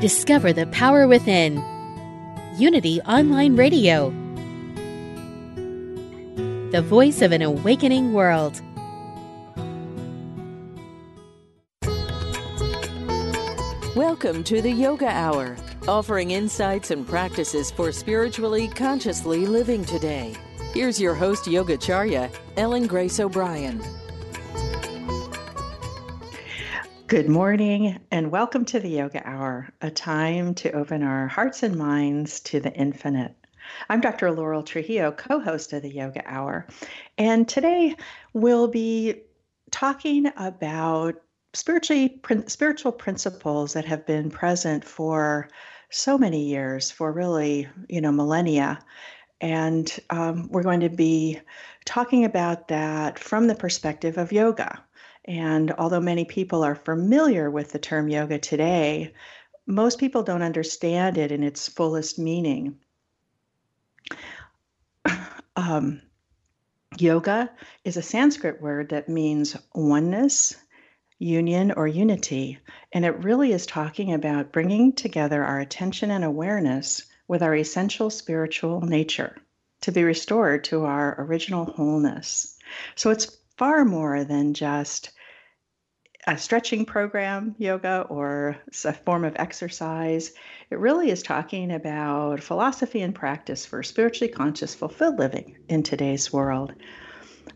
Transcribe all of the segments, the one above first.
Discover the power within. Unity Online Radio. The voice of an awakening world. Welcome to the Yoga Hour, offering insights and practices for spiritually consciously living today. Here's your host, Yogacharya, Ellen Grace O'Brien. Good morning, and welcome to the Yoga Hour, a time to open our hearts and minds to the infinite. I'm Dr. Laurel Trujillo, co host of the Yoga Hour, and today we'll be talking about spiritually spiritual principles that have been present for so many years, for really, you know, millennia. And um, we're going to be talking about that from the perspective of yoga. And although many people are familiar with the term yoga today, most people don't understand it in its fullest meaning. Um, yoga is a Sanskrit word that means oneness, union, or unity. And it really is talking about bringing together our attention and awareness with our essential spiritual nature to be restored to our original wholeness. So it's far more than just a stretching program, yoga, or a form of exercise. It really is talking about philosophy and practice for spiritually conscious, fulfilled living in today's world.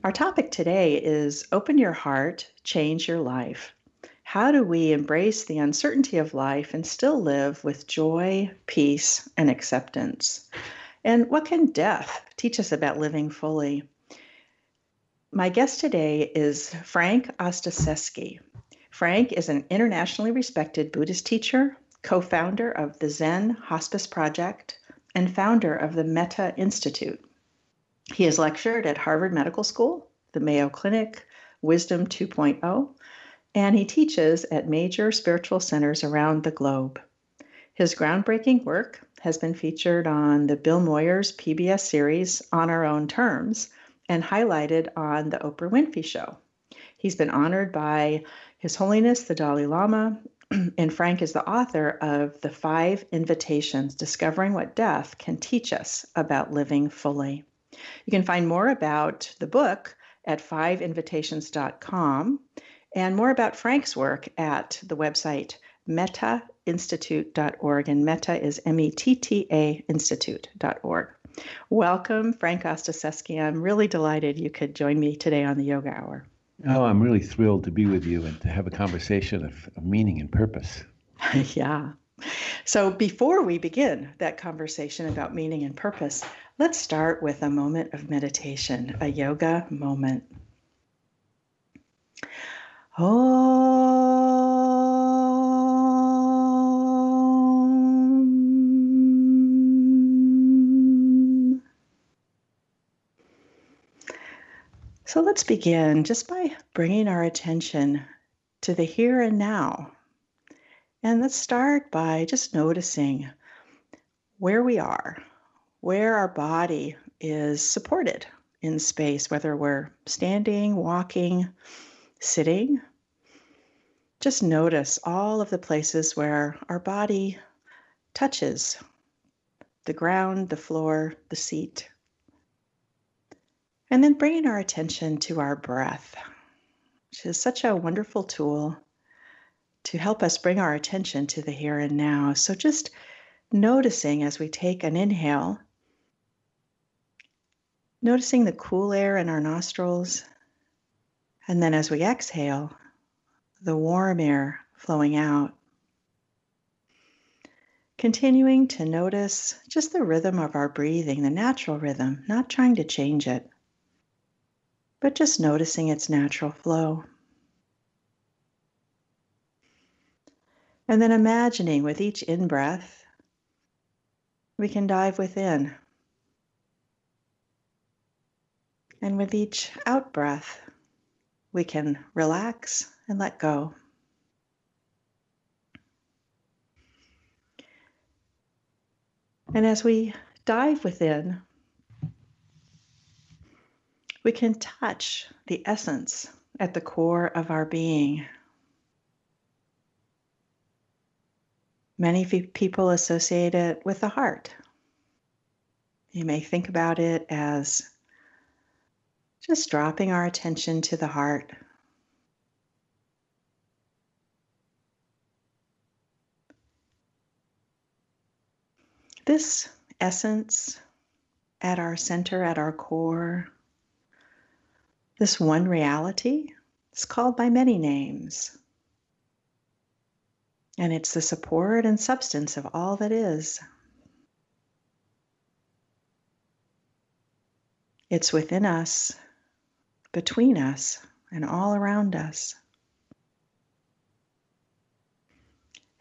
Our topic today is Open Your Heart, Change Your Life. How do we embrace the uncertainty of life and still live with joy, peace, and acceptance? And what can death teach us about living fully? My guest today is Frank Ostaseski. Frank is an internationally respected Buddhist teacher, co founder of the Zen Hospice Project, and founder of the Metta Institute. He has lectured at Harvard Medical School, the Mayo Clinic, Wisdom 2.0, and he teaches at major spiritual centers around the globe. His groundbreaking work has been featured on the Bill Moyers PBS series On Our Own Terms and highlighted on The Oprah Winfrey Show. He's been honored by His Holiness the Dalai Lama, and Frank is the author of The Five Invitations Discovering What Death Can Teach Us About Living Fully. You can find more about the book at fiveinvitations.com and more about Frank's work at the website mettainstitute.org. And metta is M E T T A institute.org. Welcome, Frank Ostaseski. I'm really delighted you could join me today on the Yoga Hour. Oh, I'm really thrilled to be with you and to have a conversation of, of meaning and purpose. yeah. So, before we begin that conversation about meaning and purpose, let's start with a moment of meditation, a yoga moment. Om. So let's begin just by bringing our attention to the here and now. And let's start by just noticing where we are, where our body is supported in space, whether we're standing, walking, sitting. Just notice all of the places where our body touches the ground, the floor, the seat. And then bringing our attention to our breath, which is such a wonderful tool to help us bring our attention to the here and now. So just noticing as we take an inhale, noticing the cool air in our nostrils, and then as we exhale, the warm air flowing out. Continuing to notice just the rhythm of our breathing, the natural rhythm, not trying to change it, but just noticing its natural flow. And then imagining with each in breath, we can dive within. And with each out breath, we can relax and let go. And as we dive within, we can touch the essence at the core of our being. Many people associate it with the heart. You may think about it as just dropping our attention to the heart. This essence at our center, at our core, this one reality is called by many names. And it's the support and substance of all that is. It's within us, between us, and all around us.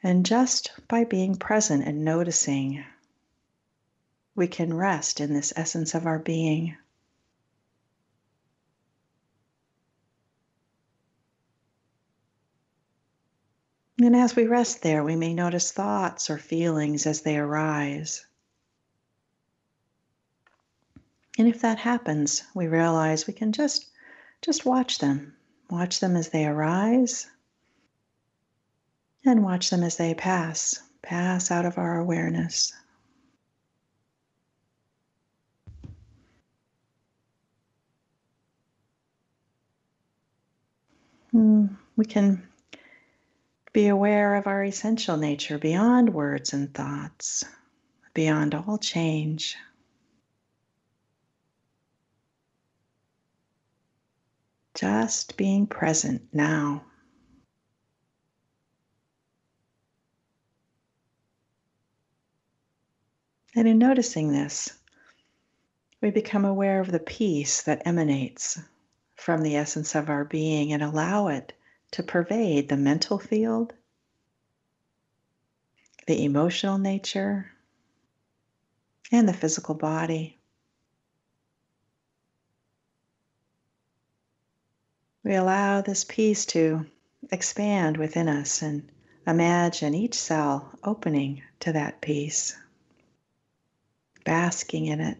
And just by being present and noticing, we can rest in this essence of our being. And as we rest there, we may notice thoughts or feelings as they arise. And if that happens, we realize we can just just watch them. Watch them as they arise and watch them as they pass, pass out of our awareness. Hmm, we can be aware of our essential nature beyond words and thoughts, beyond all change. Just being present now. And in noticing this, we become aware of the peace that emanates from the essence of our being and allow it to pervade the mental field, the emotional nature, and the physical body. We allow this peace to expand within us and imagine each cell opening to that peace, basking in it.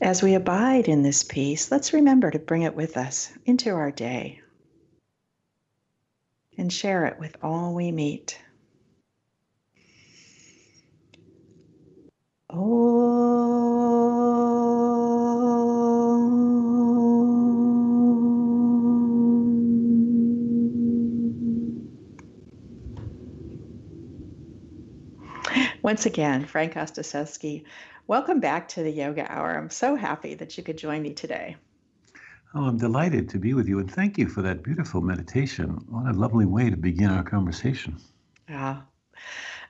As we abide in this peace, let's remember to bring it with us into our day and share it with all we meet. Once again, Frank Ostaseski, welcome back to the Yoga Hour. I'm so happy that you could join me today. Oh, I'm delighted to be with you, and thank you for that beautiful meditation. What a lovely way to begin our conversation. Yeah,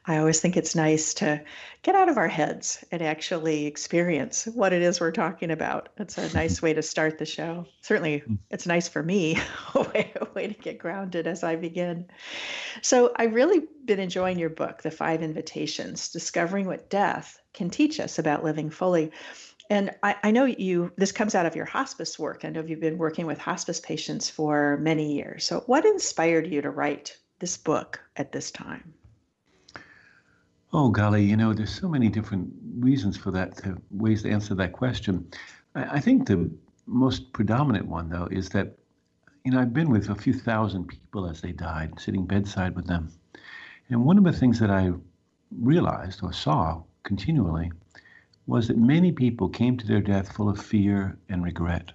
I always think it's nice to get out of our heads and actually experience what it is we're talking about. It's a nice way to start the show. Certainly, mm. it's nice for me, a way, a way to get grounded as I begin. So, I've really been enjoying your book, The Five Invitations Discovering What Death Can Teach Us About Living Fully. And I, I, know you, this comes out of your hospice work. I know you've been working with hospice patients for many years. So, what inspired you to write this book at this time? Oh, golly, you know, there's so many different reasons for that, to, ways to answer that question. I, I think the most predominant one, though, is that, you know, I've been with a few thousand people as they died, sitting bedside with them. And one of the things that I realized or saw continually was that many people came to their death full of fear and regret.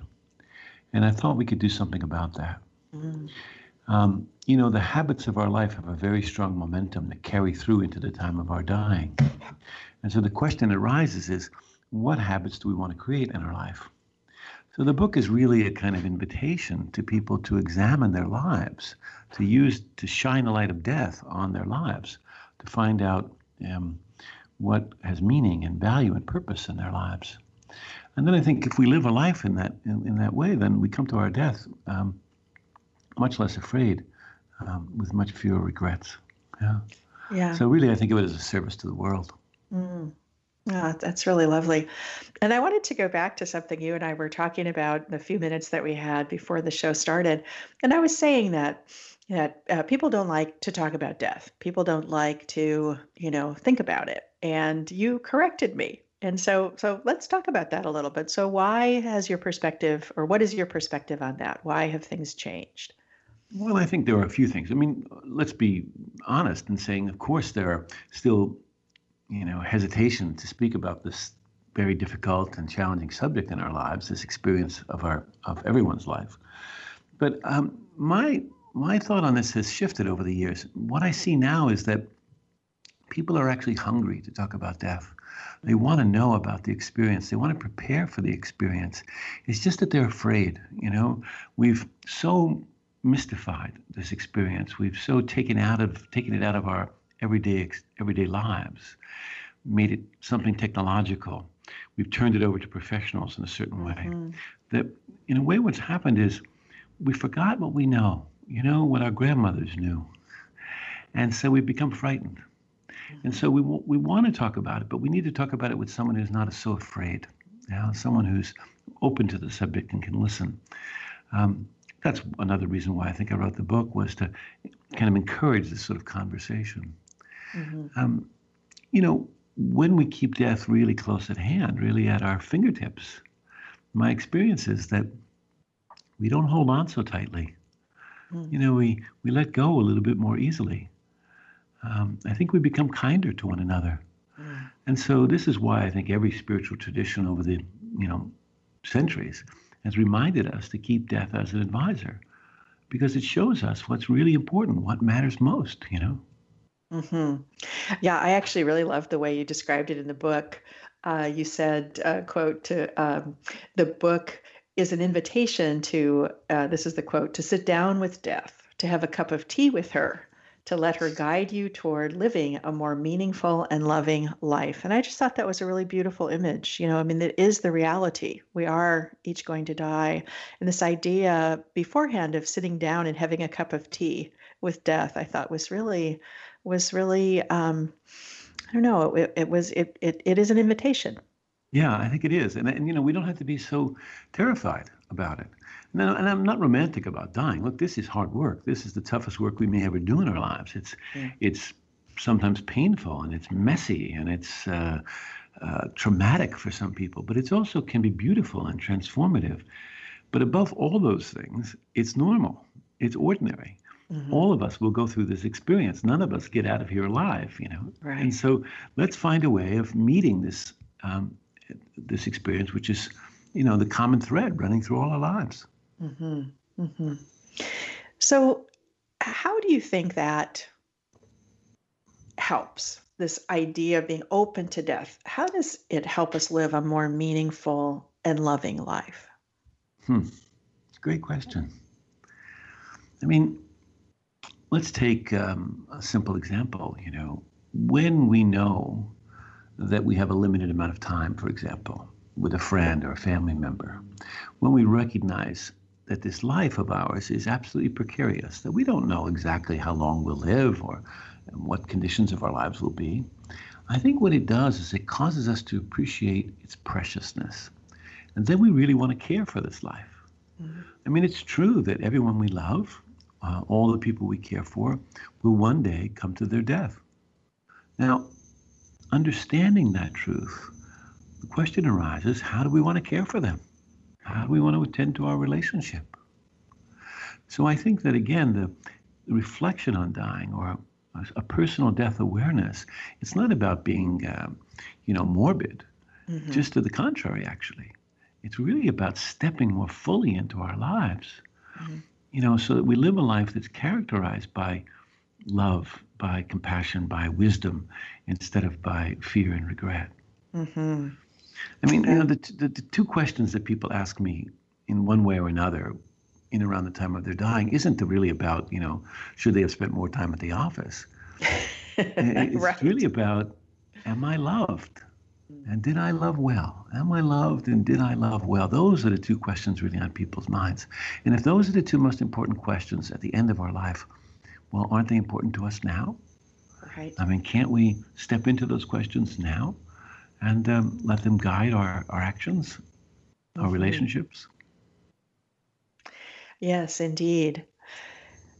And I thought we could do something about that. Mm. Um, you know, the habits of our life have a very strong momentum that carry through into the time of our dying. And so the question arises is what habits do we want to create in our life? So the book is really a kind of invitation to people to examine their lives, to use, to shine a light of death on their lives, to find out um, what has meaning and value and purpose in their lives. And then I think if we live a life in that in, in that way, then we come to our death um, much less afraid, um, with much fewer regrets. Yeah. Yeah. So really, I think of it as a service to the world. Mm. Oh, that's really lovely. And I wanted to go back to something you and I were talking about in the few minutes that we had before the show started. And I was saying that that uh, people don't like to talk about death. People don't like to, you know, think about it. And you corrected me. And so so let's talk about that a little bit. So why has your perspective or what is your perspective on that? Why have things changed? Well, I think there are a few things. I mean, let's be honest in saying, of course, there are still, you know, hesitation to speak about this very difficult and challenging subject in our lives, this experience of our of everyone's life. But um, my my thought on this has shifted over the years. What I see now is that people are actually hungry to talk about death. They want to know about the experience. They want to prepare for the experience. It's just that they're afraid. You know, we've so mystified this experience. We've so taken out of taken it out of our everyday everyday lives, made it something technological. We've turned it over to professionals in a certain way. Mm-hmm. That in a way, what's happened is we forgot what we know. You know what our grandmothers knew, and so we've become frightened. And so we we want to talk about it, but we need to talk about it with someone who's not so afraid. You know, someone who's open to the subject and can listen. Um, that's another reason why I think I wrote the book was to kind of encourage this sort of conversation. Mm-hmm. Um, you know, when we keep death really close at hand, really at our fingertips, my experience is that we don't hold on so tightly. Mm. You know, we, we let go a little bit more easily. Um, I think we become kinder to one another. Mm. And so this is why I think every spiritual tradition over the, you know, centuries has reminded us to keep death as an advisor because it shows us what's really important, what matters most, you know? Mm-hmm. Yeah, I actually really loved the way you described it in the book. Uh, you said, uh, quote, to um, the book is an invitation to, uh, this is the quote, to sit down with death, to have a cup of tea with her, to let her guide you toward living a more meaningful and loving life. And I just thought that was a really beautiful image. You know, I mean, it is the reality. We are each going to die. And this idea beforehand of sitting down and having a cup of tea with death, I thought was really, was really, um, I don't know, it, it was, it, it, it is an invitation. Yeah, I think it is. And, and, you know, we don't have to be so terrified about it. No, and I'm not romantic about dying. Look, this is hard work. This is the toughest work we may ever do in our lives. It's yeah. it's sometimes painful and it's messy and it's uh, uh, traumatic for some people, but it also can be beautiful and transformative. But above all those things, it's normal. It's ordinary. Mm-hmm. All of us will go through this experience. None of us get out of here alive, you know. Right. And so let's find a way of meeting this um, this experience, which is, you know, the common thread running through all our lives. Mm-hmm. Mm-hmm. So, how do you think that helps? This idea of being open to death, how does it help us live a more meaningful and loving life? Hmm. Great question. I mean, let's take um, a simple example. You know, when we know that we have a limited amount of time, for example, with a friend or a family member, when we recognize that this life of ours is absolutely precarious, that we don't know exactly how long we'll live or what conditions of our lives will be. I think what it does is it causes us to appreciate its preciousness. And then we really want to care for this life. Mm-hmm. I mean, it's true that everyone we love, uh, all the people we care for, will one day come to their death. Now, understanding that truth, the question arises how do we want to care for them? How do we want to attend to our relationship? So I think that again, the, reflection on dying or a, a, personal death awareness, it's not about being, uh, you know, morbid. Mm-hmm. Just to the contrary, actually, it's really about stepping more fully into our lives. Mm-hmm. You know, so that we live a life that's characterized by love, by compassion, by wisdom, instead of by fear and regret. Mm-hmm. I mean, you know, the, the, the two questions that people ask me in one way or another in around the time of their dying isn't really about, you know, should they have spent more time at the office? it's right. really about, am I loved? And did I love well? Am I loved and did I love well? Those are the two questions really on people's minds. And if those are the two most important questions at the end of our life, well, aren't they important to us now? Right. I mean, can't we step into those questions now and um, let them guide our, our actions, our Mhm. relationships? Yes, indeed.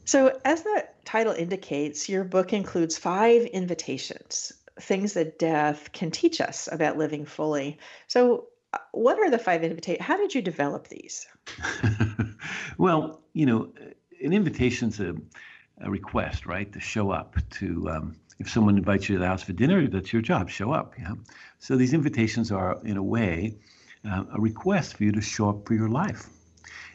So, as the title indicates, your book includes five invitations, things that death can teach us about living fully. So, uh, what are the five invitations? How did you develop these? well, you know, an invitation's a, a request, right? To show up. To um, if someone invites you to the house for dinner, that's your job. Show up. Yeah. So these invitations are, in a way, uh, a request for you to show up for your life,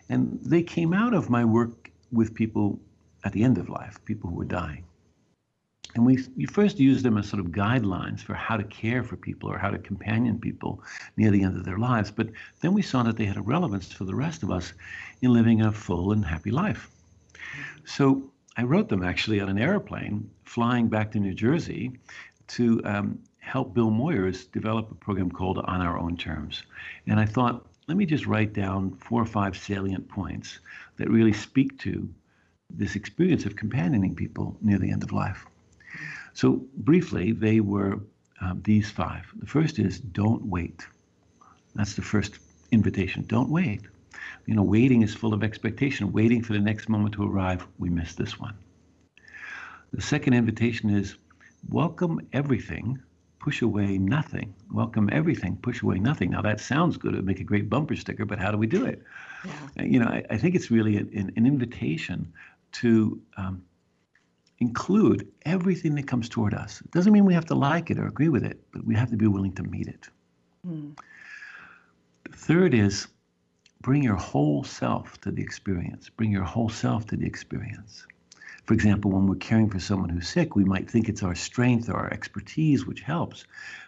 and they came out of my work with people at the end of life, people who were dying. And we, we first used them as sort of guidelines for how to care for people or how to companion people near the end of their lives. But then we saw that they had a relevance for the rest of us in living a full and happy life. So I wrote them actually on an airplane flying back to New Jersey to um, help Bill Moyers develop a program called On Our Own Terms. And I thought, let me just write down four or five salient points that really speak to this experience of companioning people near the end of life. So, briefly, they were um, these five. The first is don't wait. That's the first invitation. Don't wait. You know, waiting is full of expectation, waiting for the next moment to arrive. We miss this one. The second invitation is welcome everything, push away nothing. Welcome everything, push away nothing. Now, that sounds good. It would make a great bumper sticker, but how do we do it? Yeah. You know, I, I think it's really an, an invitation to um, include everything that comes toward us. It doesn't mean we have to like it or agree with it, but we have to be willing to meet it. Mm. The third is bring your whole self to the experience. Bring your whole self to the experience. For example, when we're caring for someone who's sick, we might think it's our strength or our expertise which helps,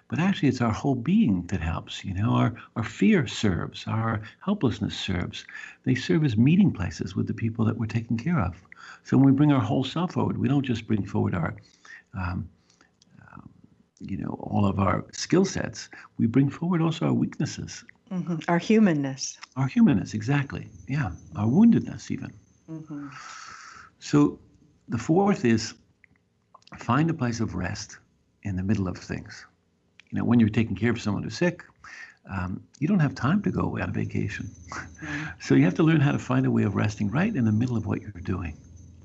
but actually it's our whole being that helps. You know, our, our fear serves, our helplessness serves. They serve as meeting places with the people that we're taking care of. So when we bring our whole self forward, we don't just bring forward our, um, um, you know, all of our skill sets. We bring forward also our weaknesses, Mhm. Our humanness. our humanness, exactly. Yeah, our woundedness even. hmm So the fourth is find a place of rest in the middle of things. You know, when you're taking care of someone who's sick, um, you don't have time to go away on vacation. so you have to learn how to find a way of resting right in the middle of what you're doing.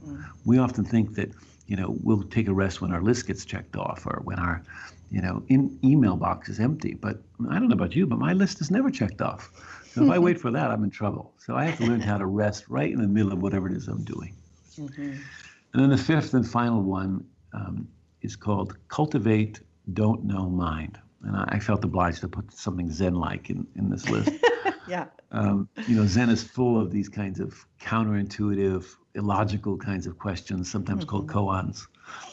Mm. We often think that, you know, we'll take a rest when our list gets checked off or when our, you know, in email box is empty. But I don't know about you, but my list is never checked off. So if I wait for that, I'm in trouble. So I have to learn how to rest right in the middle of whatever it is I'm doing. Mhm. And then the fifth and final one um, is called Cultivate Don't Know Mind. And I, I felt obliged to put something Zen like in, in this list. Yeah. um, you know, Zen is full of these kinds of counterintuitive, illogical kinds of questions, sometimes called koans,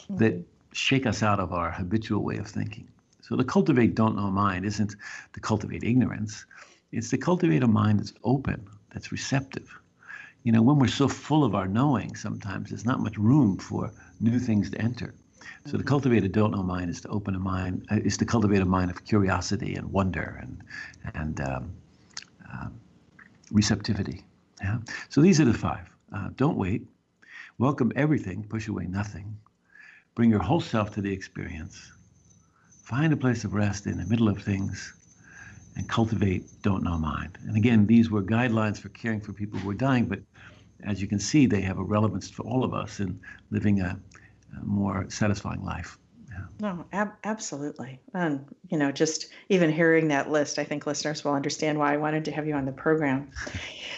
that shake us out of our habitual way of thinking. So to cultivate don't know mind isn't to cultivate ignorance, it's to cultivate a mind that's open, that's receptive. You know, when we're so full of our knowing, sometimes there's not much room for new things to enter. So to cultivate a don't know mind is to open a mind, uh, is to cultivate a mind of curiosity and wonder and and um, um, receptivity. Yeah. So these are the five. Uh, don't wait. Welcome everything. Push away nothing. Bring your whole self to the experience. Find a place of rest in the middle of things, and cultivate don't know mind. And again, these were guidelines for caring for people who are dying, but as you can see, they have a relevance for all of us in living a, a more satisfying life. No, ab- absolutely. And, you know, just even hearing that list, I think listeners will understand why I wanted to have you on the program.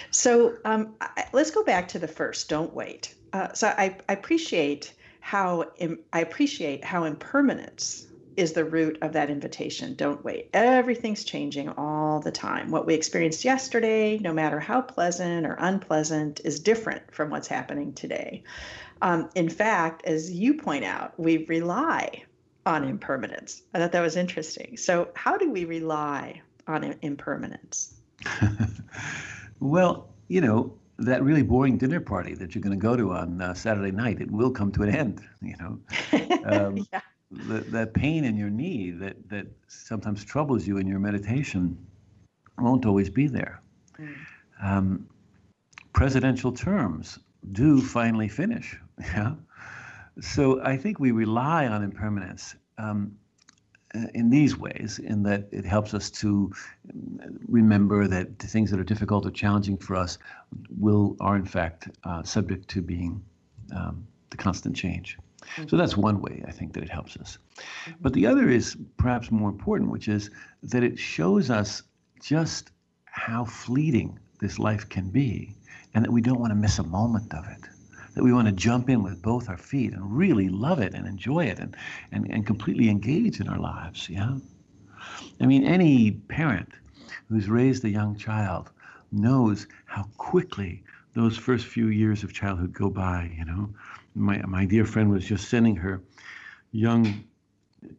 So um, I, let's go back to the first don't wait. Uh, so I, I appreciate how im- I appreciate how impermanence is the root of that invitation. Don't wait. Everything's changing all the time. What we experienced yesterday, no matter how pleasant or unpleasant, is different from what's happening today. Um, in fact, as you point out, we rely on impermanence. I thought that was interesting. So, how do we rely on impermanence? well, you know, that really boring dinner party that you're going to go to on uh, Saturday night, it will come to an end, you know. Um, yeah. that, that pain in your knee that, that sometimes troubles you in your meditation won't always be there. Mm. Um, presidential terms do finally finish. Yeah. So I think we rely on impermanence um, in these ways, in that it helps us to remember that the things that are difficult or challenging for us will are in fact uh, subject to being um, the constant change. Mm-hmm. So that's one way I think that it helps us. Mm-hmm. But the other is perhaps more important, which is that it shows us just how fleeting this life can be and that we don't want to miss a moment of it. That we want to jump in with both our feet and really love it and enjoy it and, and, and completely engage in our lives. Yeah. I mean, any parent who's raised a young child knows how quickly those first few years of childhood go by, you know. My, my dear friend was just sending her young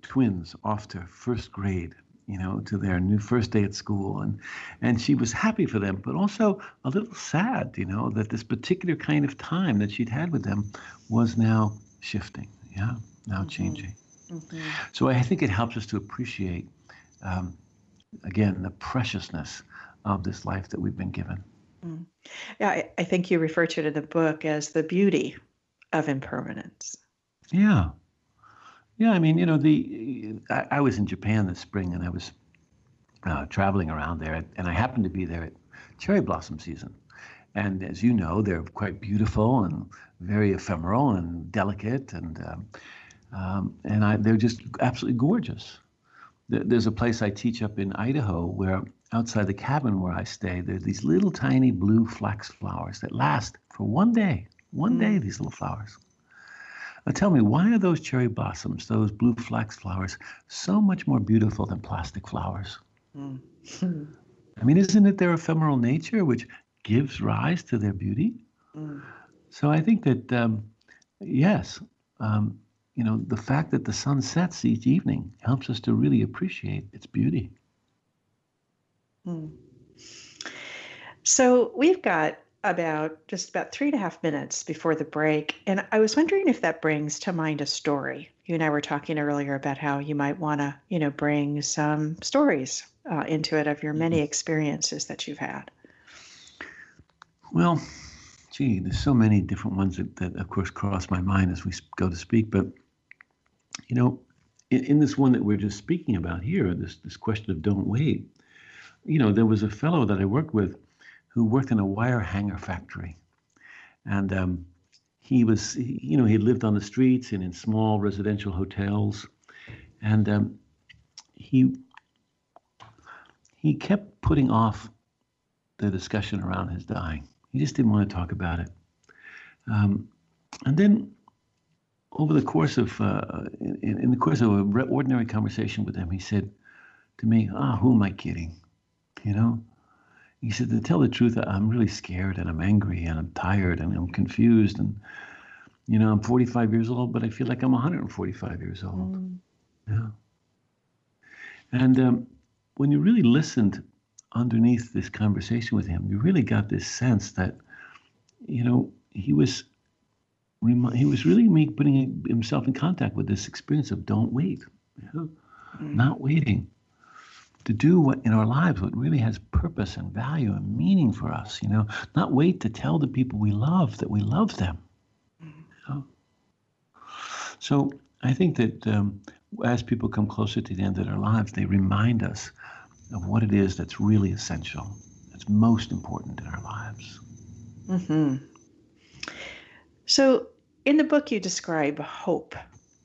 twins off to first grade, you know, to their new first day at school. And, and she was happy for them, but also a little sad, you know, that this particular kind of time that she'd had with them was now shifting, yeah, now mm-hmm. changing. Mm-hmm. So I think it helps us to appreciate, um, again, the preciousness of this life that we've been given. Mm. Yeah, I, I think you refer to it in the book as the beauty of impermanence. Yeah. Yeah, I mean, you know, the I, I was in Japan this spring and I was uh, traveling around there, and I happened to be there at cherry blossom season. And as you know, they're quite beautiful and very ephemeral and delicate, and um, um, and I, they're just absolutely gorgeous. There's a place I teach up in Idaho where outside the cabin where I stay, there's these little tiny blue flax flowers that last for one day. One day, mm. these little flowers. Now tell me, why are those cherry blossoms, those blue flax flowers, so much more beautiful than plastic flowers? Mm. I mean, isn't it their ephemeral nature which gives rise to their beauty? Mm. So I think that, um, yes, um, you know, the fact that the sun sets each evening helps us to really appreciate its beauty. Hmm. So we've got about just about three and a half minutes before the break. And I was wondering if that brings to mind a story. You and I were talking earlier about how you might want to, you know, bring some stories uh, into it of your many mm-hmm. experiences that you've had. Well, gee, there's so many different ones that, that of course, cross my mind as we go to speak. But, you know, in, in this one that we're just speaking about here, this, this question of don't wait, you know, there was a fellow that I worked with who worked in a wire hanger factory. And um, he was, you know, he lived on the streets and in small residential hotels. And um, he, he kept putting off the discussion around his dying. He just didn't want to talk about it. Um, and then over the course of, uh, in, in, the course of an ordinary conversation with him, he said to me, ah, who am I kidding? you know? He said, to tell the truth, I'm really scared and I'm angry and I'm tired and I'm confused. And, you know, I'm 45 years old, but I feel like I'm 145 years old. Mm. Yeah. And um, when you really listened underneath this conversation with him, you really got this sense that, you know, he was he was really putting himself in contact with this experience of don't wait, you know? mm. not waiting to do what in our lives what really has purpose and value and meaning for us you know not wait to tell the people we love that we love them you know? so i think that um, as people come closer to the end of their lives they remind us of what it is that's really essential that's most important in our lives mm-hmm. so in the book you describe hope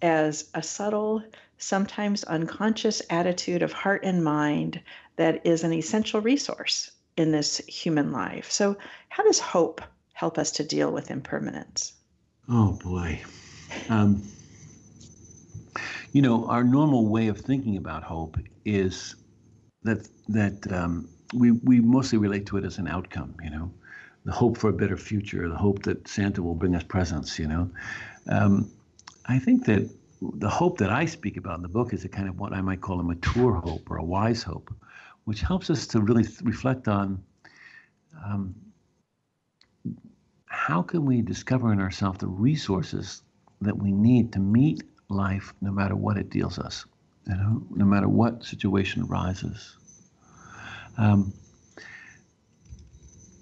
as a subtle sometimes unconscious attitude of heart and mind that is an essential resource in this human life. So, how does hope help us to deal with impermanence? Oh, boy. Um, you know, our normal way of thinking about hope is that that um, we we mostly relate to it as an outcome. You know, the hope for a better future, the hope that Santa will bring us presents. You know, um, I think that the hope that I speak about in the book is a kind of what I might call a mature hope or a wise hope, which helps us to really th- reflect on um, how can we discover in ourselves the resources that we need to meet life no matter what it deals us, you know, no matter what situation arises. Um,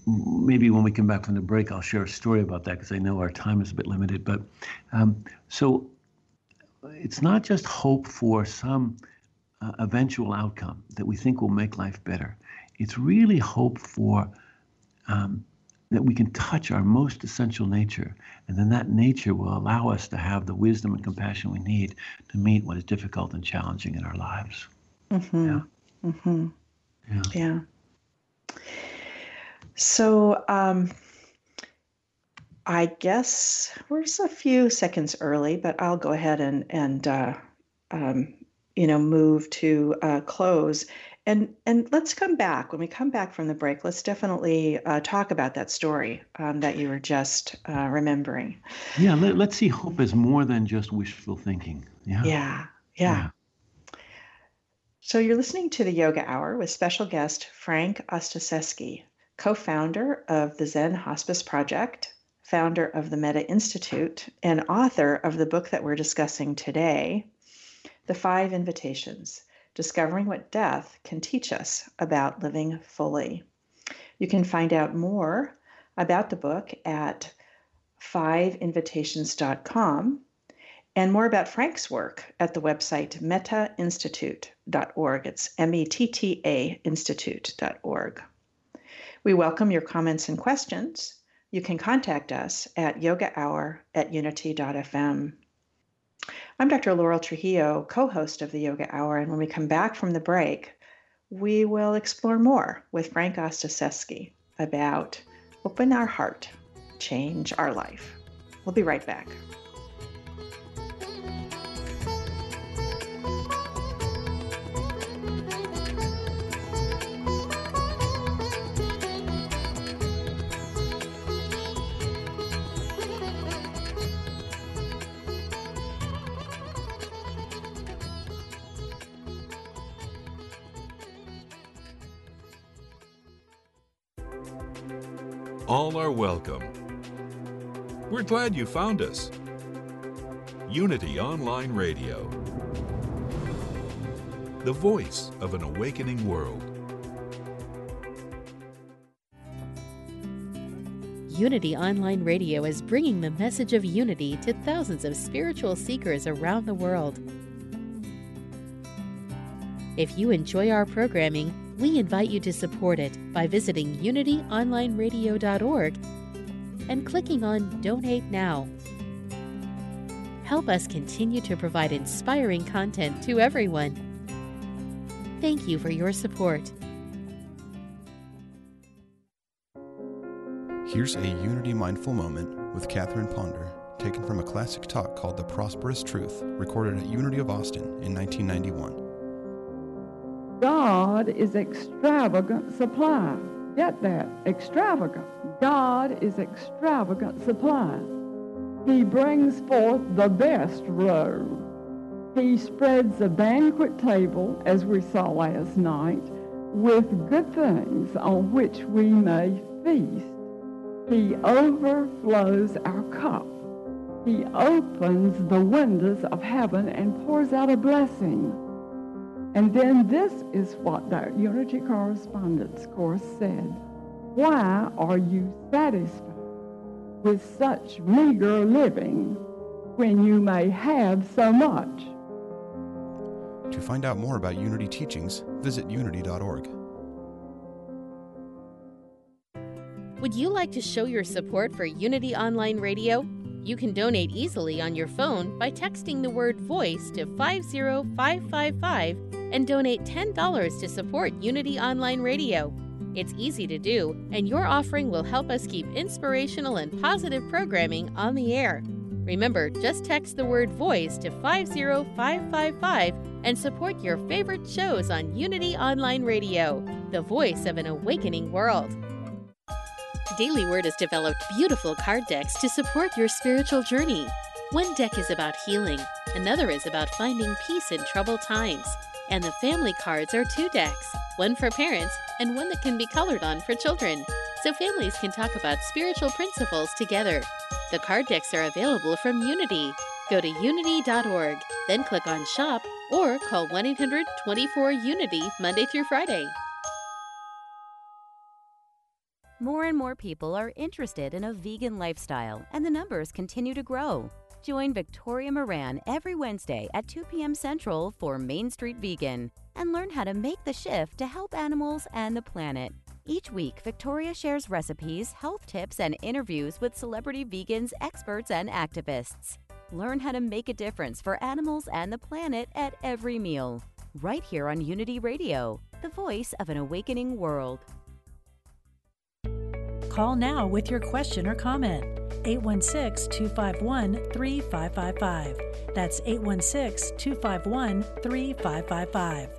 maybe when we come back from the break, I'll share a story about that because I know our time is a bit limited. But um, so it's not just hope for some uh, eventual outcome that we think will make life better. It's really hope for um, that we can touch our most essential nature, and then that nature will allow us to have the wisdom and compassion we need to meet what is difficult and challenging in our lives. Mm-hmm. Yeah. Mm-hmm. Yeah. yeah. So, um, I guess we're just a few seconds early, but I'll go ahead and and uh, um, you know move to uh, close. And and let's come back when we come back from the break. Let's definitely uh, talk about that story um, that you were just uh, remembering. Yeah, let, us see hope as more than just wishful thinking. Yeah. Yeah. Yeah. yeah. So you're listening to the Yoga Hour with special guest Frank Ostaseski co founder of the Zen Hospice Project, founder of the Metta Institute, and author of the book that we're discussing today, The Five Invitations Discovering What Death Can Teach Us About Living Fully. You can find out more about the book at fiveinvitations.com and more about Frank's work at the website mettainstitute.org. It's M E T T A institute.org. We welcome your comments and questions. You can contact us at yogahour at unity.fm. I'm Dr. Laurel Trujillo, co host of the Yoga Hour, and when we come back from the break, we will explore more with Frank Ostaseski about open our heart, change our life. We'll be right back. All are welcome. We're glad you found us. Unity Online Radio, the voice of an awakening world. Unity Online Radio is bringing the message of unity to thousands of spiritual seekers around the world. If you enjoy our programming, we invite you to support it by visiting unityonlineradio.org and clicking on Donate Now. Help us continue to provide inspiring content to everyone. Thank you for your support. Here's a Unity Mindful Moment with Catherine Ponder, taken from a classic talk called The Prosperous Truth, recorded at Unity of Austin in 1991. God is extravagant supply. Get that? Extravagant. God is extravagant supply. He brings forth the best robe. He spreads a banquet table, as we saw last night, with good things on which we may feast. He overflows our cup. He opens the windows of heaven and pours out a blessing. And then this is what that Unity Correspondence Course said. Why are you satisfied with such meager living when you may have so much? To find out more about Unity teachings, visit unity.org. Would you like to show your support for Unity Online Radio? You can donate easily on your phone by texting the word voice to 50555 and donate $10 to support Unity Online Radio. It's easy to do, and your offering will help us keep inspirational and positive programming on the air. Remember, just text the word voice to 50555 and support your favorite shows on Unity Online Radio, the voice of an awakening world. Daily Word has developed beautiful card decks to support your spiritual journey. One deck is about healing, another is about finding peace in troubled times. And the family cards are two decks one for parents and one that can be colored on for children, so families can talk about spiritual principles together. The card decks are available from Unity. Go to unity.org, then click on Shop or call 1 800 24 Unity Monday through Friday. More and more people are interested in a vegan lifestyle, and the numbers continue to grow. Join Victoria Moran every Wednesday at 2 p.m. Central for Main Street Vegan and learn how to make the shift to help animals and the planet. Each week, Victoria shares recipes, health tips, and interviews with celebrity vegans, experts, and activists. Learn how to make a difference for animals and the planet at every meal. Right here on Unity Radio, the voice of an awakening world. Call now with your question or comment. 816 251 3555. That's 816 251 3555.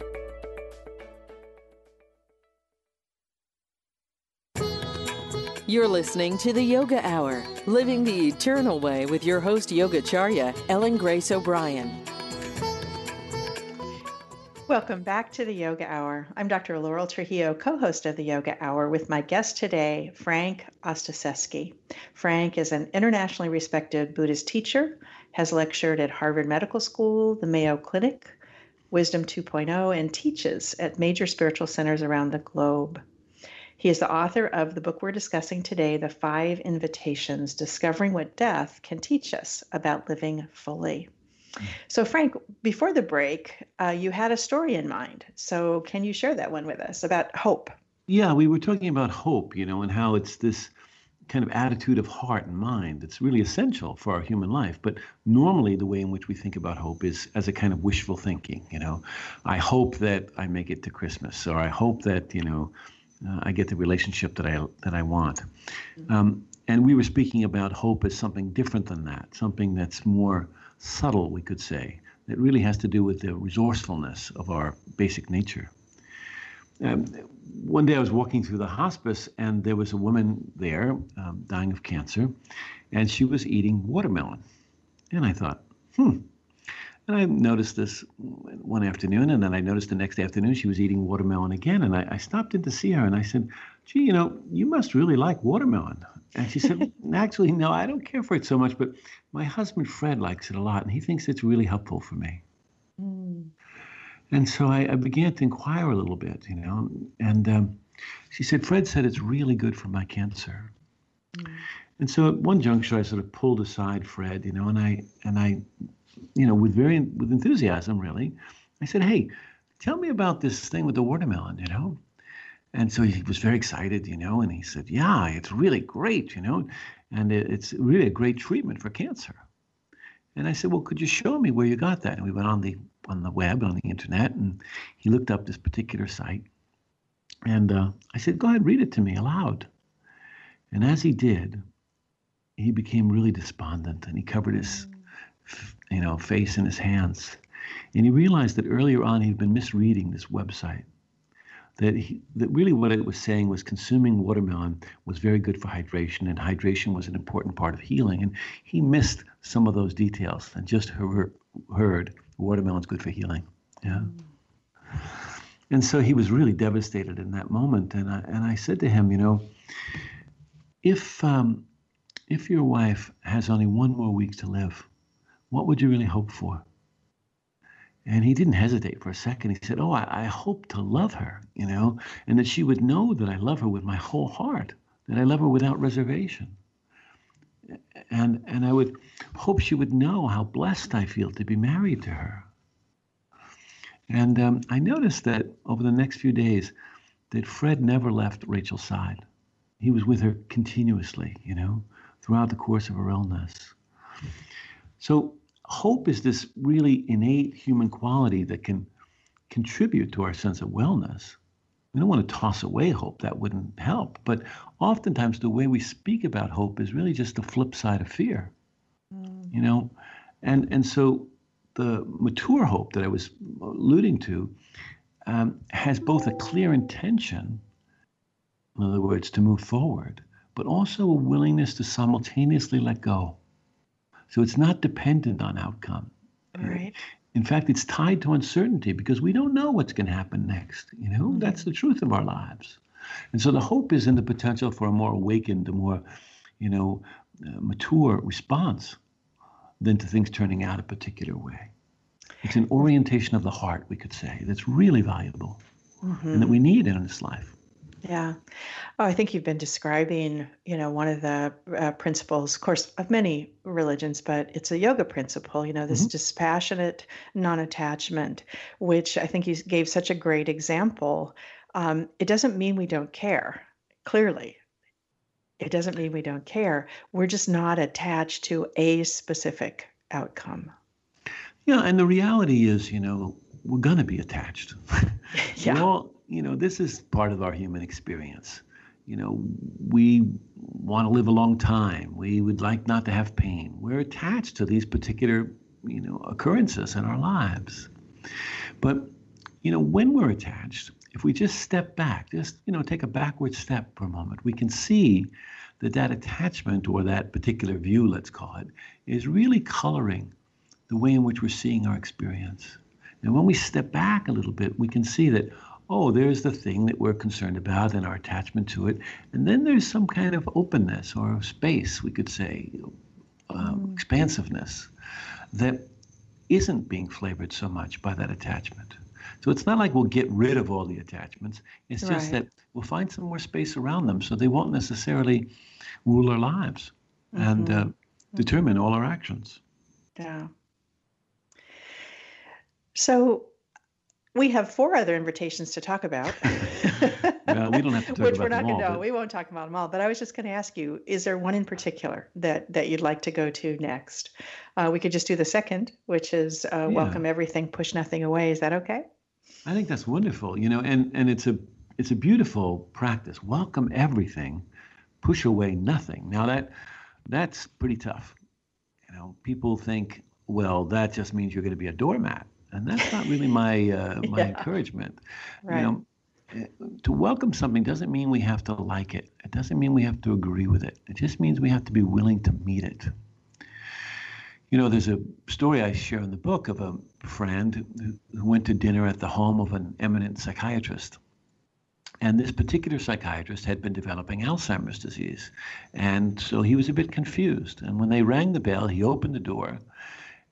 You're listening to the Yoga Hour, living the eternal way with your host Yogacharya, Ellen Grace O'Brien. Welcome back to the Yoga Hour. I'm Dr. Laurel Trujillo, co host of the Yoga Hour, with my guest today, Frank Ostaseski. Frank is an internationally respected Buddhist teacher, has lectured at Harvard Medical School, the Mayo Clinic, Wisdom 2.0, and teaches at major spiritual centers around the globe. He is the author of the book we're discussing today, The Five Invitations Discovering What Death Can Teach Us About Living Fully. So, Frank, before the break, uh, you had a story in mind. So, can you share that one with us about hope? Yeah, we were talking about hope, you know, and how it's this kind of attitude of heart and mind that's really essential for our human life. But normally, the way in which we think about hope is as a kind of wishful thinking. You know, I hope that I make it to Christmas, or I hope that you know uh, I get the relationship that I that I want. Um, and we were speaking about hope as something different than that, something that's more subtle, we could say, that really has to do with the resourcefulness of our basic nature. Um, one day I was walking through the hospice, and there was a woman there um, dying of cancer, and she was eating watermelon. And I thought, hmm, and I noticed this one afternoon, and then I noticed the next afternoon she was eating watermelon again. And I, I stopped in to see her, and I said, "Gee, you know, you must really like watermelon." And she said, "Actually, no, I don't care for it so much, but my husband Fred likes it a lot, and he thinks it's really helpful for me." Mm. And so I, I, began to inquire a little bit, you know, and um, she said, "Fred said it's really good for my cancer." Mm. And so at one juncture, I sort of pulled aside Fred, you know, and I and I you know, with very with enthusiasm, really. I said, "Hey, tell me about this thing with the watermelon," you know. And so he was very excited, you know, and he said, "Yeah, it's really great, you know, and it, it's really a great treatment for cancer." And I said, "Well, could you show me where you got that?" And we went on the on the web on the internet, and he looked up this particular site. And uh, I said, "Go ahead, read it to me aloud." And as he did, he became really despondent, and he covered his you know, face in his hands. And he realized that earlier on he'd been misreading this website. That, he, that really what it was saying was consuming watermelon was very good for hydration, and hydration was an important part of healing. And he missed some of those details and just heard, heard watermelon's good for healing. Yeah. And so he was really devastated in that moment. And I, and I said to him, you know, if, um, if your wife has only one more week to live, what would you really hope for? And he didn't hesitate for a second. He said, Oh, I, I, hope to love her, you know, and that she would know that I love her with my whole heart, that I love her without reservation. And, and I would hope she would know how blessed I feel to be married to her. And um, I noticed that over the next few days, that Fred never left Rachel's side. He was with her continuously, you know, throughout the course of her illness. So hope is this really innate human quality that can contribute to our sense of wellness. We don't want to toss away hope, that wouldn't help. But oftentimes, the way we speak about hope is really just the flip side of fear. Mm. You know, and, and so the mature hope that I was alluding to um, has both a clear intention, in other words, to move forward, but also a willingness to simultaneously let go. So it's not dependent on outcome. Right. In fact, it's tied to uncertainty because we don't know what's going to happen next. You know, mm-hmm. that's the truth of our lives. And so the hope is in the potential for a more awakened, a more, you know, uh, mature response than to things turning out a particular way. It's an orientation of the heart, we could say, that's really valuable mm-hmm. and that we need in this life. Yeah. Oh, I think you've been describing, you know, one of the uh, principles, of course, of many religions, but it's a yoga principle, you know, this mm-hmm. dispassionate non attachment, which I think you gave such a great example. Um, it doesn't mean we don't care, clearly. It doesn't mean we don't care. We're just not attached to a specific outcome. Yeah. And the reality is, you know, we're going to be attached. yeah. All, you know, this is part of our human experience. You know, we want to live a long time. We would like not to have pain. We're attached to these particular, you know, occurrences in our lives. But, you know, when we're attached, if we just step back, just, you know, take a backward step for a moment, we can see that that attachment or that particular view, let's call it, is really coloring the way in which we're seeing our experience. And when we step back a little bit, we can see that, oh, there's the thing that we're concerned about and our attachment to it. And then there's some kind of openness or space, we could say, um, expansiveness that isn't being flavored so much by that attachment. So it's not like we'll get rid of all the attachments. It's right. just that we'll find some more space around them so they won't necessarily rule our lives mm-hmm. and uh, determine all our actions. Yeah. So we have four other invitations to talk about. well, we don't have to talk Which we're not going to. No, we won't talk about them all. But I was just going to ask you: Is there one in particular that that you'd like to go to next? Uh, we could just do the second, which is uh, yeah. welcome everything, push nothing away. Is that okay? I think that's wonderful. You know, and and it's a it's a beautiful practice. Welcome everything, push away nothing. Now that that's pretty tough. You know, people think, well, that just means you're going to be a doormat and that's not really my uh, my yeah. encouragement. Right. You know, eh, to welcome something doesn't mean we have to like it. It doesn't mean we have to agree with it. It just means we have to be willing to meet it. You know, there's a story I share in the book of a friend who, who went to dinner at the home of an eminent psychiatrist. And this particular psychiatrist had been developing Alzheimer's disease. And so he was a bit confused. And when they rang the bell, he opened the door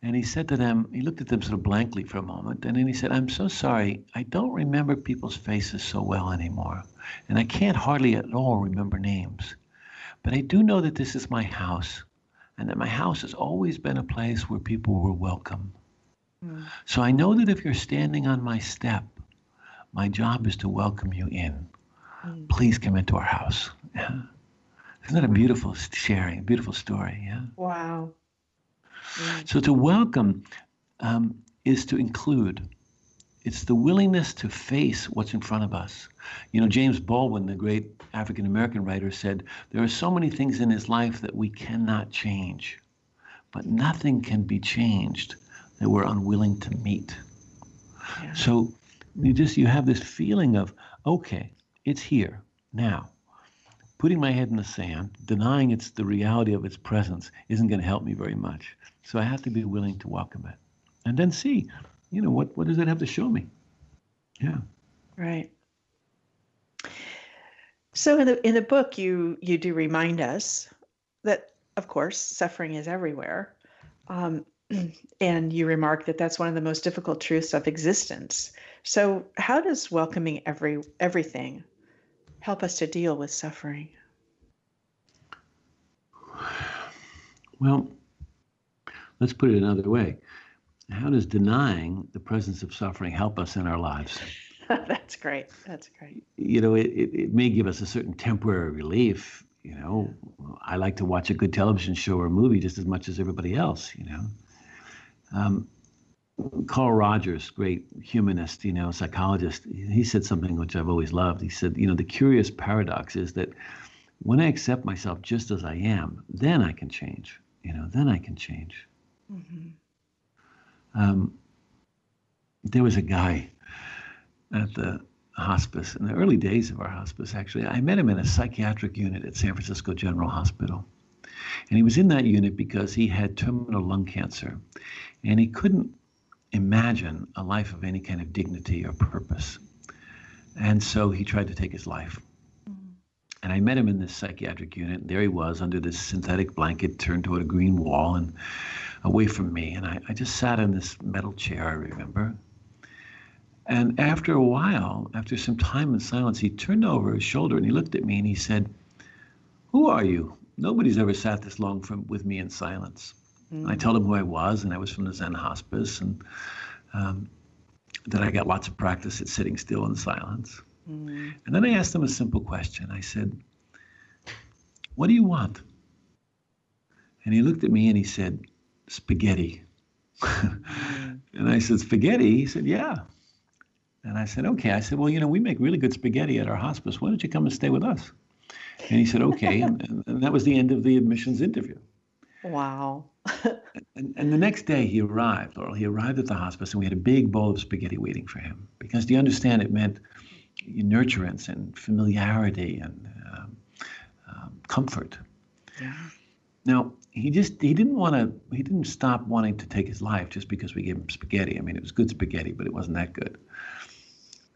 and he said to them, he looked at them sort of blankly for a moment, and then he said, I'm so sorry, I don't remember people's faces so well anymore. And I can't hardly at all remember names. But I do know that this is my house, and that my house has always been a place where people were welcome. Mm. So I know that if you're standing on my step, my job is to welcome you in. Mm. Please come into our house. Yeah. Isn't that a beautiful sharing, a beautiful story? Yeah. Wow. So to welcome um, is to include. It's the willingness to face what's in front of us. You know, James Baldwin, the great African American writer, said there are so many things in his life that we cannot change, but nothing can be changed that we're unwilling to meet. Yeah. So you just you have this feeling of okay, it's here now. Putting my head in the sand, denying it's the reality of its presence, isn't going to help me very much. So I have to be willing to welcome it and then see, you know, what, what does it have to show me? Yeah. Right. So in the in the book you you do remind us that of course suffering is everywhere. Um, and you remark that that's one of the most difficult truths of existence. So how does welcoming every everything help us to deal with suffering? Well, Let's put it another way. How does denying the presence of suffering help us in our lives? That's great. That's great. You know, it, it, it, may give us a certain temporary relief. You know, I like to watch a good television show or movie just as much as everybody else, you know. Um, Carl Rogers, great humanist, you know, psychologist, he said something which I've always loved. He said, you know, the curious paradox is that when I accept myself just as I am, then I can change. You know, then I can change. Mm-hmm. Um, there was a guy at the hospice in the early days of our hospice. Actually, I met him in a psychiatric unit at San Francisco General Hospital, and he was in that unit because he had terminal lung cancer, and he couldn't imagine a life of any kind of dignity or purpose, and so he tried to take his life. Mm-hmm. And I met him in this psychiatric unit. There he was under this synthetic blanket turned toward a green wall, and away from me. And I, I just sat in this metal chair, I remember. And after a while, after some time in silence, he turned over his shoulder and he looked at me and he said, Who are you? Nobody's ever sat this long from, with me in silence. Mm-hmm. I told him who I was, and I was from the Zen hospice, and um, that I got lots of practice at sitting still in silence. Mm-hmm. And then I asked him a simple question. I said, What do you want? And he looked at me and he said, Spaghetti. and I said, Spaghetti? He said, Yeah. And I said, Okay. I said, Well, you know, we make really good spaghetti at our hospice. Why don't you come and stay with us? And he said, Okay. and, and that was the end of the admissions interview. Wow. and, and, the next day he arrived, or he arrived at the hospice, and we had a big bowl of spaghetti waiting for him. Because do you understand? It meant nurturance and familiarity and um, um, comfort. Yeah. Now he just he didn't want to he didn't stop wanting to take his life just because we gave him spaghetti. I mean, it was good spaghetti, but it wasn't that good.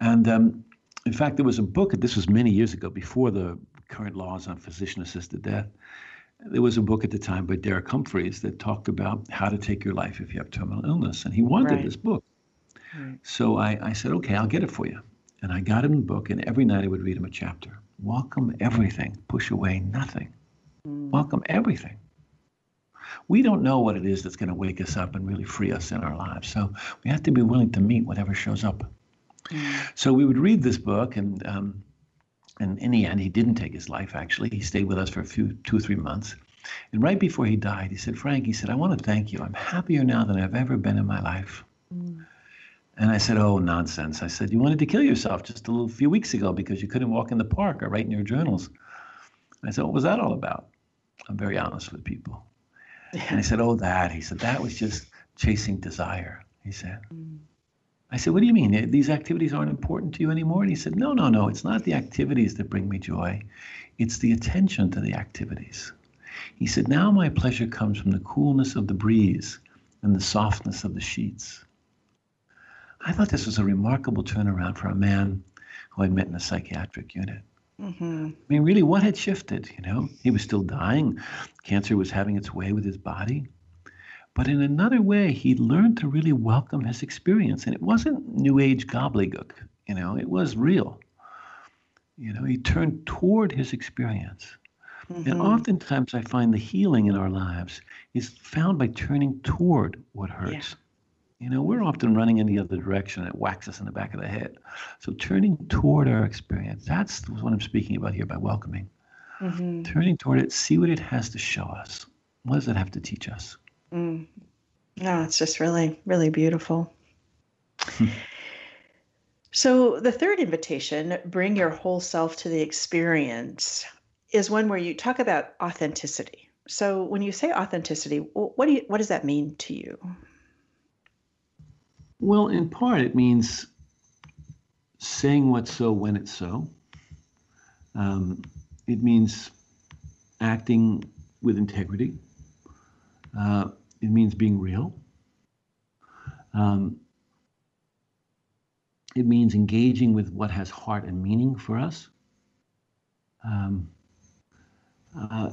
And um, in fact, there was a book. This was many years ago, before the current laws on physician-assisted death there was a book at the time by Derek Humphreys that talked about how to take your life if you have terminal illness, and he wanted right. this book. Right. So I, I said, okay, I'll get it for you. And I got him the book, and every night I would read him a chapter. Welcome everything, push away nothing. Mm. Welcome everything. We don't know what it is that's going to wake us up and really free us in our lives. So we have to be willing to meet whatever shows up. Mm. So we would read this book, and um, and in the end, he didn't take his life, actually. He stayed with us for a few, two or three months. And right before he died, he said, Frank, he said, I want to thank you. I'm happier now than I've ever been in my life. Mm. And I said, Oh, nonsense. I said, You wanted to kill yourself just a little few weeks ago because you couldn't walk in the park or write in your journals. I said, What was that all about? I'm very honest with people. And he said, Oh, that. He said, That was just chasing desire, he said. I said, What do you mean? These activities aren't important to you anymore? And he said, No, no, no. It's not the activities that bring me joy, it's the attention to the activities. He said, Now my pleasure comes from the coolness of the breeze and the softness of the sheets. I thought this was a remarkable turnaround for a man who I met in a psychiatric unit. Mm-hmm. I mean, really, what had shifted? You know, he was still dying. Cancer was having its way with his body. But in another way, he learned to really welcome his experience. And it wasn't New Age gobbledygook, you know, it was real. You know, he turned toward his experience. Mm-hmm. And oftentimes I find the healing in our lives is found by turning toward what hurts. Yeah. You know, we're often running in the other direction. It whacks us in the back of the head. So turning toward our experience, that's what I'm speaking about here by welcoming. Mm-hmm. Turning toward it, see what it has to show us. What does it have to teach us? Mm. No, it's just really, really beautiful. so, the third invitation, bring your whole self to the experience, is one where you talk about authenticity. So, when you say authenticity, what do you, what does that mean to you? Well, in part, it means saying what's so when it's so. Um, it means acting with integrity. Uh, it means being real. Um, it means engaging with what has heart and meaning for us. Um, uh,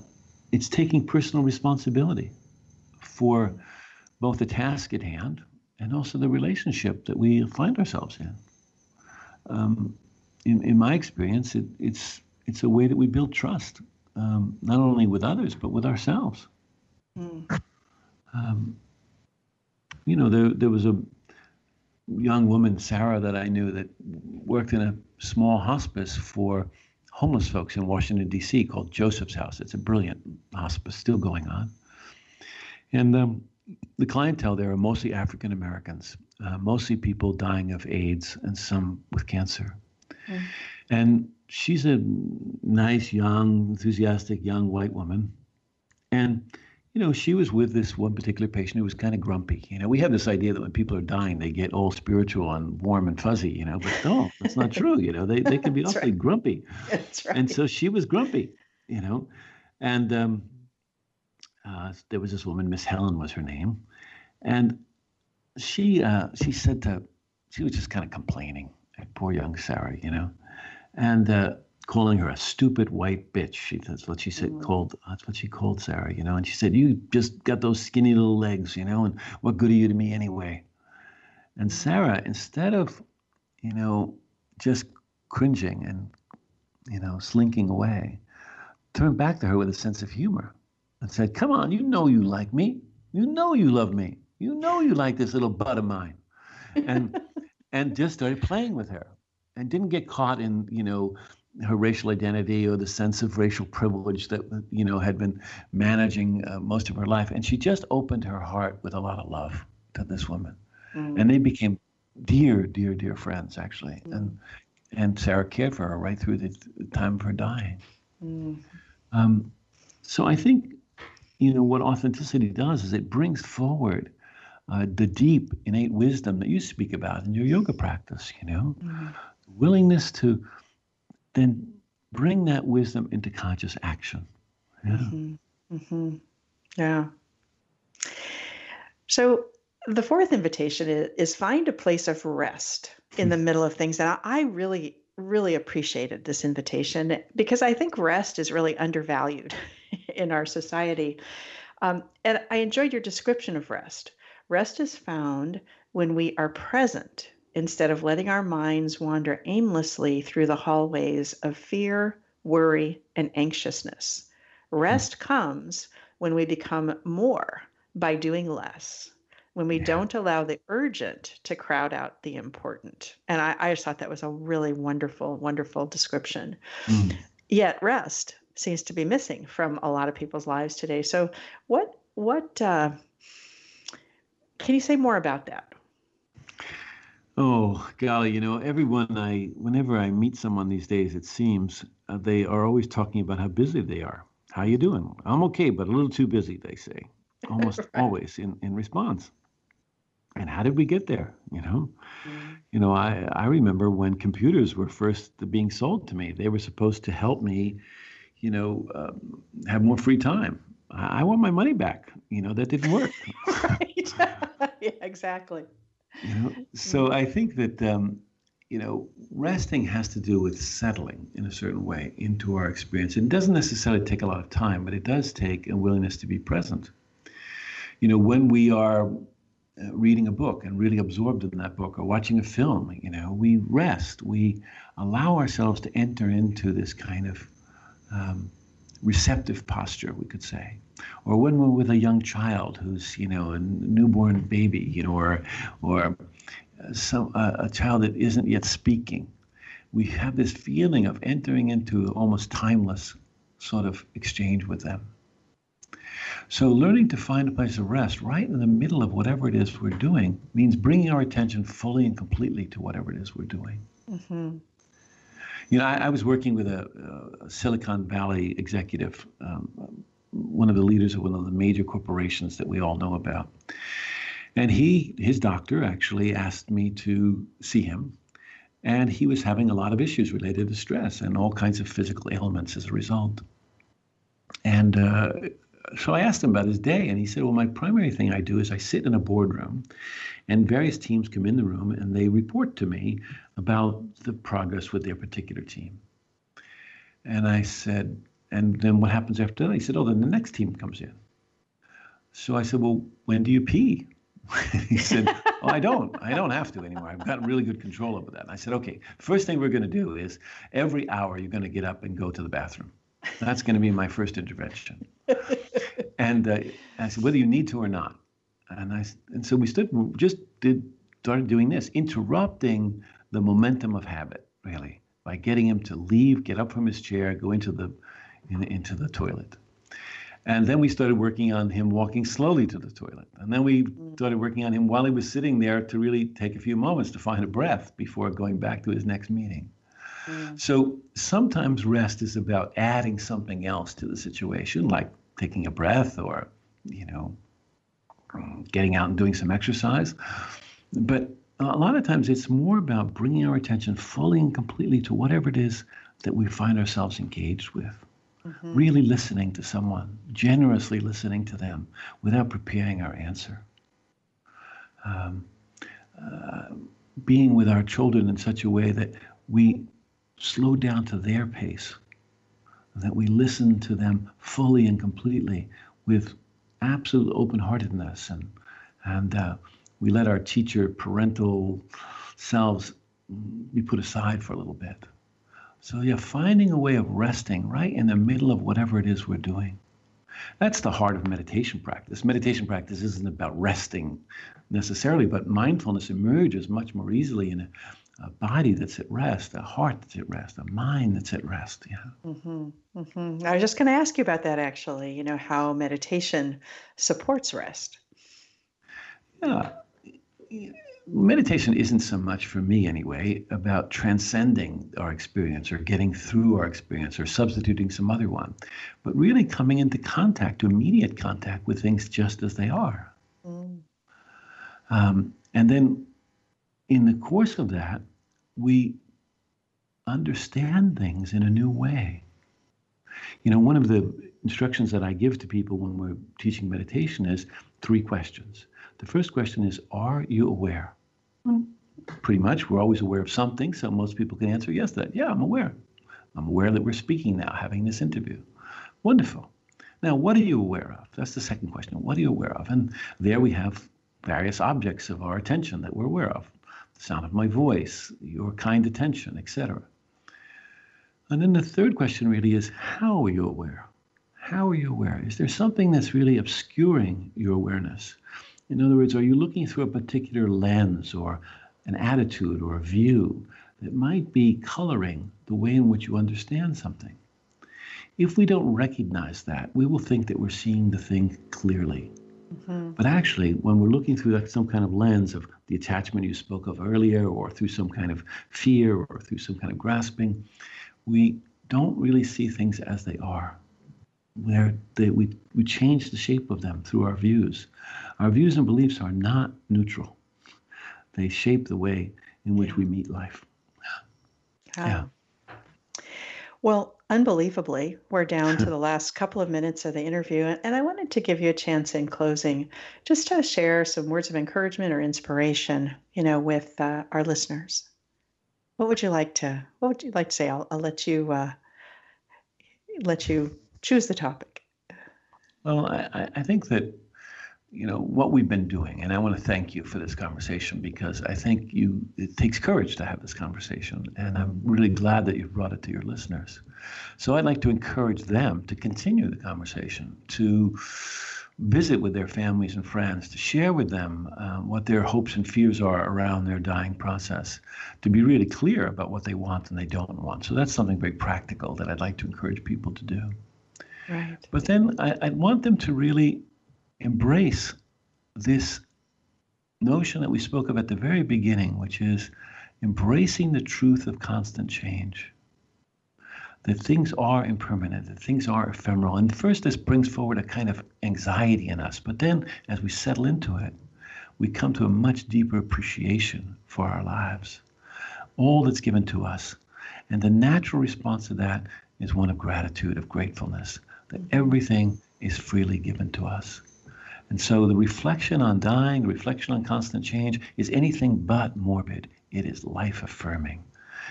it's taking personal responsibility for both the task at hand and also the relationship that we find ourselves in. Um, in, in, my experience, it, it's it's a way that we build trust, um, not only with others but with ourselves. Mm um, you know, there, there was a young woman, Sarah, that I knew that worked in a small hospice for homeless folks in Washington, D.C., called Joseph's House. It's a brilliant hospice, still going on. And um, the clientele there are mostly African Americans, uh, mostly people dying of AIDS and some with cancer. Mm. And she's a nice, young, enthusiastic young white woman. And you know, she was with this one particular patient who was kind of grumpy. You know, we have this idea that when people are dying, they get all spiritual and warm and fuzzy, you know, but no, that's not true. You know, they, they can be awfully right. grumpy. That's right. And so she was grumpy, you know, and um, uh, there was this woman, Miss Helen was her name. And she, uh, she said to, she was just kind of complaining, poor young Sarah, you know, and uh, calling her a stupid white bitch. She, that's what she said. Mm. Called that's what she called Sarah. You know, and she said, "You just got those skinny little legs, you know, and what good are you to me anyway?" And Sarah, instead of, you know, just cringing and, you know, slinking away, turned back to her with a sense of humor and said, "Come on, you know you like me. You know you love me. You know you like this little butt of mine," and and just started playing with her and didn't get caught in you know her racial identity or the sense of racial privilege that you know had been managing uh, most of her life and she just opened her heart with a lot of love to this woman mm. and they became dear dear dear friends actually mm. and and sarah cared for her right through the time of her dying mm. um, so i think you know what authenticity does is it brings forward uh, the deep innate wisdom that you speak about in your yoga practice you know mm willingness to then bring that wisdom into conscious action. Yeah. Mm-hmm. Mm-hmm. Yeah. So the fourth invitation is, is, find a place of rest in the middle of things. And I really, really appreciated this invitation because I think rest is really undervalued in our society. Um, and I enjoyed your description of rest. Rest is found when we are present instead of letting our minds wander aimlessly through the hallways of fear, worry, and anxiousness. Rest comes when we become more by doing less, when we yeah. don't allow the urgent to crowd out the important. And I, I just thought that was a really wonderful, wonderful description. Mm. Yet rest seems to be missing from a lot of people's lives today. So, what, what, uh, can you say more about that? Oh, golly, you know, everyone I, whenever I meet someone these days, it seems uh, they are always talking about how busy they are. How you doing? I'm okay, but a little too busy, they say, almost right. always in, in response. And how did we get there? You know, mm-hmm. you know, I, I remember when computers were first being sold to me, they were supposed to help me, you know, um, have more free time. I, I want my money back. You know, that didn't work. right. yeah, exactly. You know, so I think that um, you know, resting has to do with settling in a certain way into our experience. It doesn't necessarily take a lot of time, but it does take a willingness to be present. You know, when we are uh, reading a book and really absorbed in that book or watching a film, you know, we rest, we allow ourselves to enter into this kind of um, receptive posture, we could say. Or when we're with a young child who's, you know, a newborn baby, you know, or, or some, uh, a child that isn't yet speaking, we have this feeling of entering into almost timeless sort of exchange with them. So, learning to find a place of rest right in the middle of whatever it is we're doing means bringing our attention fully and completely to whatever it is we're doing. Mm-hmm. You know, I, I was working with a, a, Silicon Valley executive, um, one of the leaders of one of the major corporations that we all know about. And he, his doctor, actually asked me to see him. And he was having a lot of issues related to stress and all kinds of physical ailments as a result. And uh, so I asked him about his day, and he said, Well, my primary thing I do is I sit in a boardroom, and various teams come in the room and they report to me about the progress with their particular team. And I said, And then what happens after that? He said, Oh, then the next team comes in. So I said, Well, when do you pee? he said, "Oh, I don't. I don't have to anymore. I've got really good control over that." And I said, "Okay. First thing we're going to do is every hour you're going to get up and go to the bathroom. That's going to be my first intervention." and uh, I said, whether you need to or not. And I and so we stood just did started doing this, interrupting the momentum of habit, really, by getting him to leave, get up from his chair, go into the in, into the toilet. And then we started working on him walking slowly to the toilet. And then we mm. started working on him while he was sitting there to really take a few moments to find a breath before going back to his next meeting. Mm. So sometimes rest is about adding something else to the situation, like taking a breath or, you know, getting out and doing some exercise. But a lot of times it's more about bringing our attention fully and completely to whatever it is that we find ourselves engaged with. Mm-hmm. Really listening to someone, generously listening to them without preparing our answer. Um, uh, being with our children in such a way that we slow down to their pace, that we listen to them fully and completely with absolute open heartedness and, and uh, we let our teacher parental selves be put aside for a little bit. So, yeah, finding a way of resting right in the middle of whatever it is we're doing. That's the heart of meditation practice. Meditation practice isn't about resting necessarily, but mindfulness emerges much more easily in a, a body that's at rest, a heart that's at rest, a mind that's at rest. Yeah. Mm-hmm, mm-hmm. I was just going to ask you about that actually, you know, how meditation supports rest. Yeah meditation isn't so much for me anyway about transcending our experience or getting through our experience or substituting some other one, but really coming into contact, to immediate contact with things just as they are. Mm. Um, and then in the course of that, we understand things in a new way. You know, one of the instructions that I give to people when we're teaching meditation is three questions. The first question is Are you aware? Pretty much, we're always aware of something, so most people can answer yes that. Yeah, I'm aware. I'm aware that we're speaking now, having this interview. Wonderful. Now, what are you aware of? That's the second question. What are you aware of? And there we have various objects of our attention that we're aware of the sound of my voice, your kind attention, etc. And then the third question really is how are you aware? How are you aware? Is there something that's really obscuring your awareness? In other words, are you looking through a particular lens or an attitude or a view that might be coloring the way in which you understand something? If we don't recognize that, we will think that we're seeing the thing clearly. Mm-hmm. But actually, when we're looking through some kind of lens of the attachment you spoke of earlier, or through some kind of fear, or through some kind of grasping, we don't really see things as they are. Where they, we, we change the shape of them through our views. Our views and beliefs are not neutral. They shape the way in which we meet life. Yeah. Well, unbelievably, we're down to the last couple of minutes of the interview, and I wanted to give you a chance in closing just to share some words of encouragement or inspiration, you know, with uh, our listeners. What would you like to? What would you like to say? I'll, I'll let you uh, let you choose the topic. Well, I, I think that you know what we've been doing. And i want to thank you for this conversation because i think you it takes courage to have this conversation. And i'm really glad that you've brought it to your listeners. So i'd like to encourage them to continue the conversation to visit with their families and friends to share with them uh, what their hopes and fears are around their dying process to be really clear about what they want and they don't want. So that's something very practical that i'd like to encourage people to do. Right. But then I, I want them to really embrace this notion that we spoke of at the very beginning, which is embracing the truth of constant change. That things are impermanent, that things are ephemeral. And first, this brings forward a kind of anxiety in us. But then, as we settle into it, we come to a much deeper appreciation for our lives, all that's given to us. And the natural response to that is one of gratitude, of gratefulness, that everything is freely given to us. And so the reflection on dying, the reflection on constant change is anything but morbid. It is life affirming.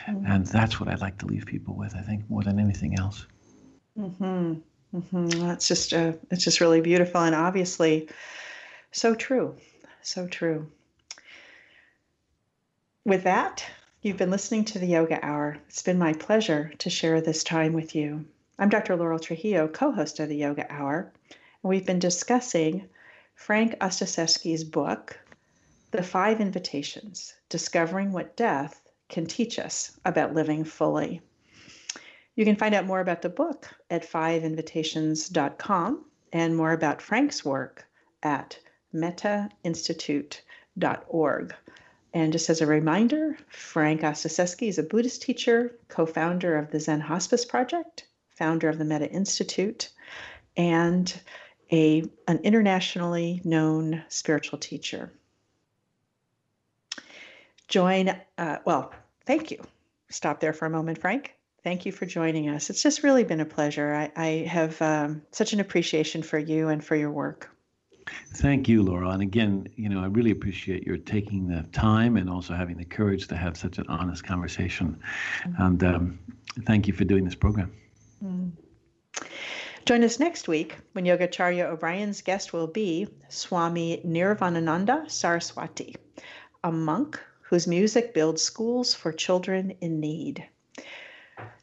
Mm-hmm. And that's what I'd like to leave people with, I think, more than anything else. Mm-hmm. Mm-hmm. That's just uh, it's just really beautiful and obviously so true. So true. With that, you've been listening to the Yoga Hour. It's been my pleasure to share this time with you. I'm Dr. Laurel Trujillo, co host of the Yoga Hour, and we've been discussing Frank Ostaseski's book, The Five Invitations Discovering What Death Can Teach Us About Living Fully. You can find out more about the book at fiveinvitations.com and more about Frank's work at mettainstitute.org. And just as a reminder, Frank Ostaszewski is a Buddhist teacher, co founder of the Zen Hospice Project, founder of the Metta Institute, and a, an internationally known spiritual teacher. Join, uh, well, thank you. Stop there for a moment, Frank. Thank you for joining us. It's just really been a pleasure. I, I have um, such an appreciation for you and for your work. Thank you, Laura. And again, you know, I really appreciate your taking the time and also having the courage to have such an honest conversation. Mm-hmm. And um, thank you for doing this program. Mm. Join us next week when Yogacharya O'Brien's guest will be Swami Nirvanananda Saraswati, a monk whose music builds schools for children in need.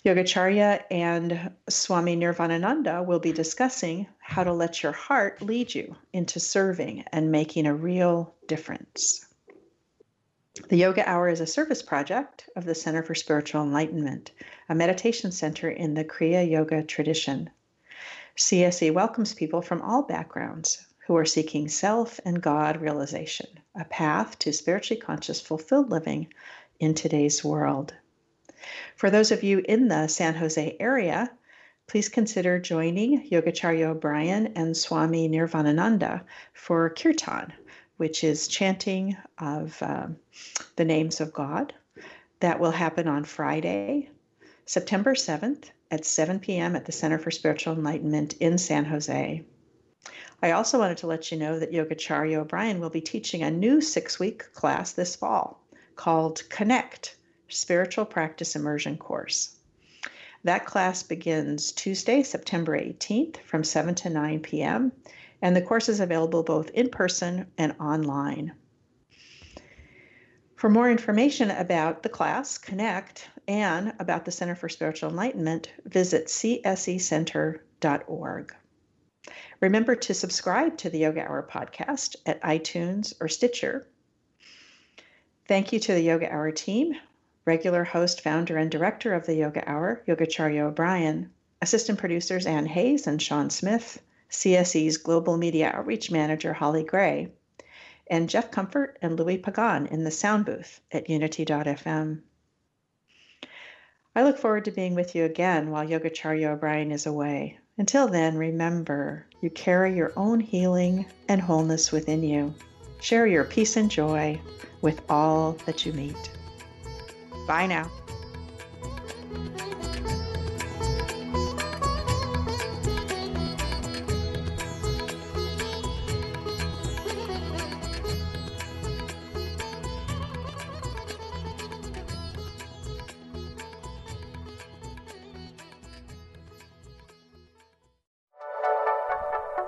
Yogacharya and Swami Nirvanananda will be discussing how to let your heart lead you into serving and making a real difference. The Yoga Hour is a service project of the Center for Spiritual Enlightenment, a meditation center in the Kriya Yoga tradition. CSE welcomes people from all backgrounds who are seeking self and God realization, a path to spiritually conscious, fulfilled living in today's world. For those of you in the San Jose area, please consider joining Yogacharya O'Brien and Swami Nirvanananda for Kirtan, which is chanting of um, the names of God. That will happen on Friday, September 7th at 7 p.m. at the Center for Spiritual Enlightenment in San Jose. I also wanted to let you know that Yogacharya O'Brien will be teaching a new six week class this fall called Connect Spiritual Practice Immersion Course. That class begins Tuesday, September 18th from 7 to 9 p.m., and the course is available both in person and online. For more information about the class, Connect, and about the Center for Spiritual Enlightenment, visit csecenter.org. Remember to subscribe to the Yoga Hour podcast at iTunes or Stitcher. Thank you to the Yoga Hour team, regular host, founder, and director of the Yoga Hour, Yogacharya O'Brien, assistant producers Ann Hayes and Sean Smith, CSE's Global Media Outreach Manager Holly Gray, and Jeff Comfort and Louis Pagan in the sound booth at unity.fm. I look forward to being with you again while Yogacharya O'Brien is away. Until then, remember you carry your own healing and wholeness within you. Share your peace and joy with all that you meet. Bye now.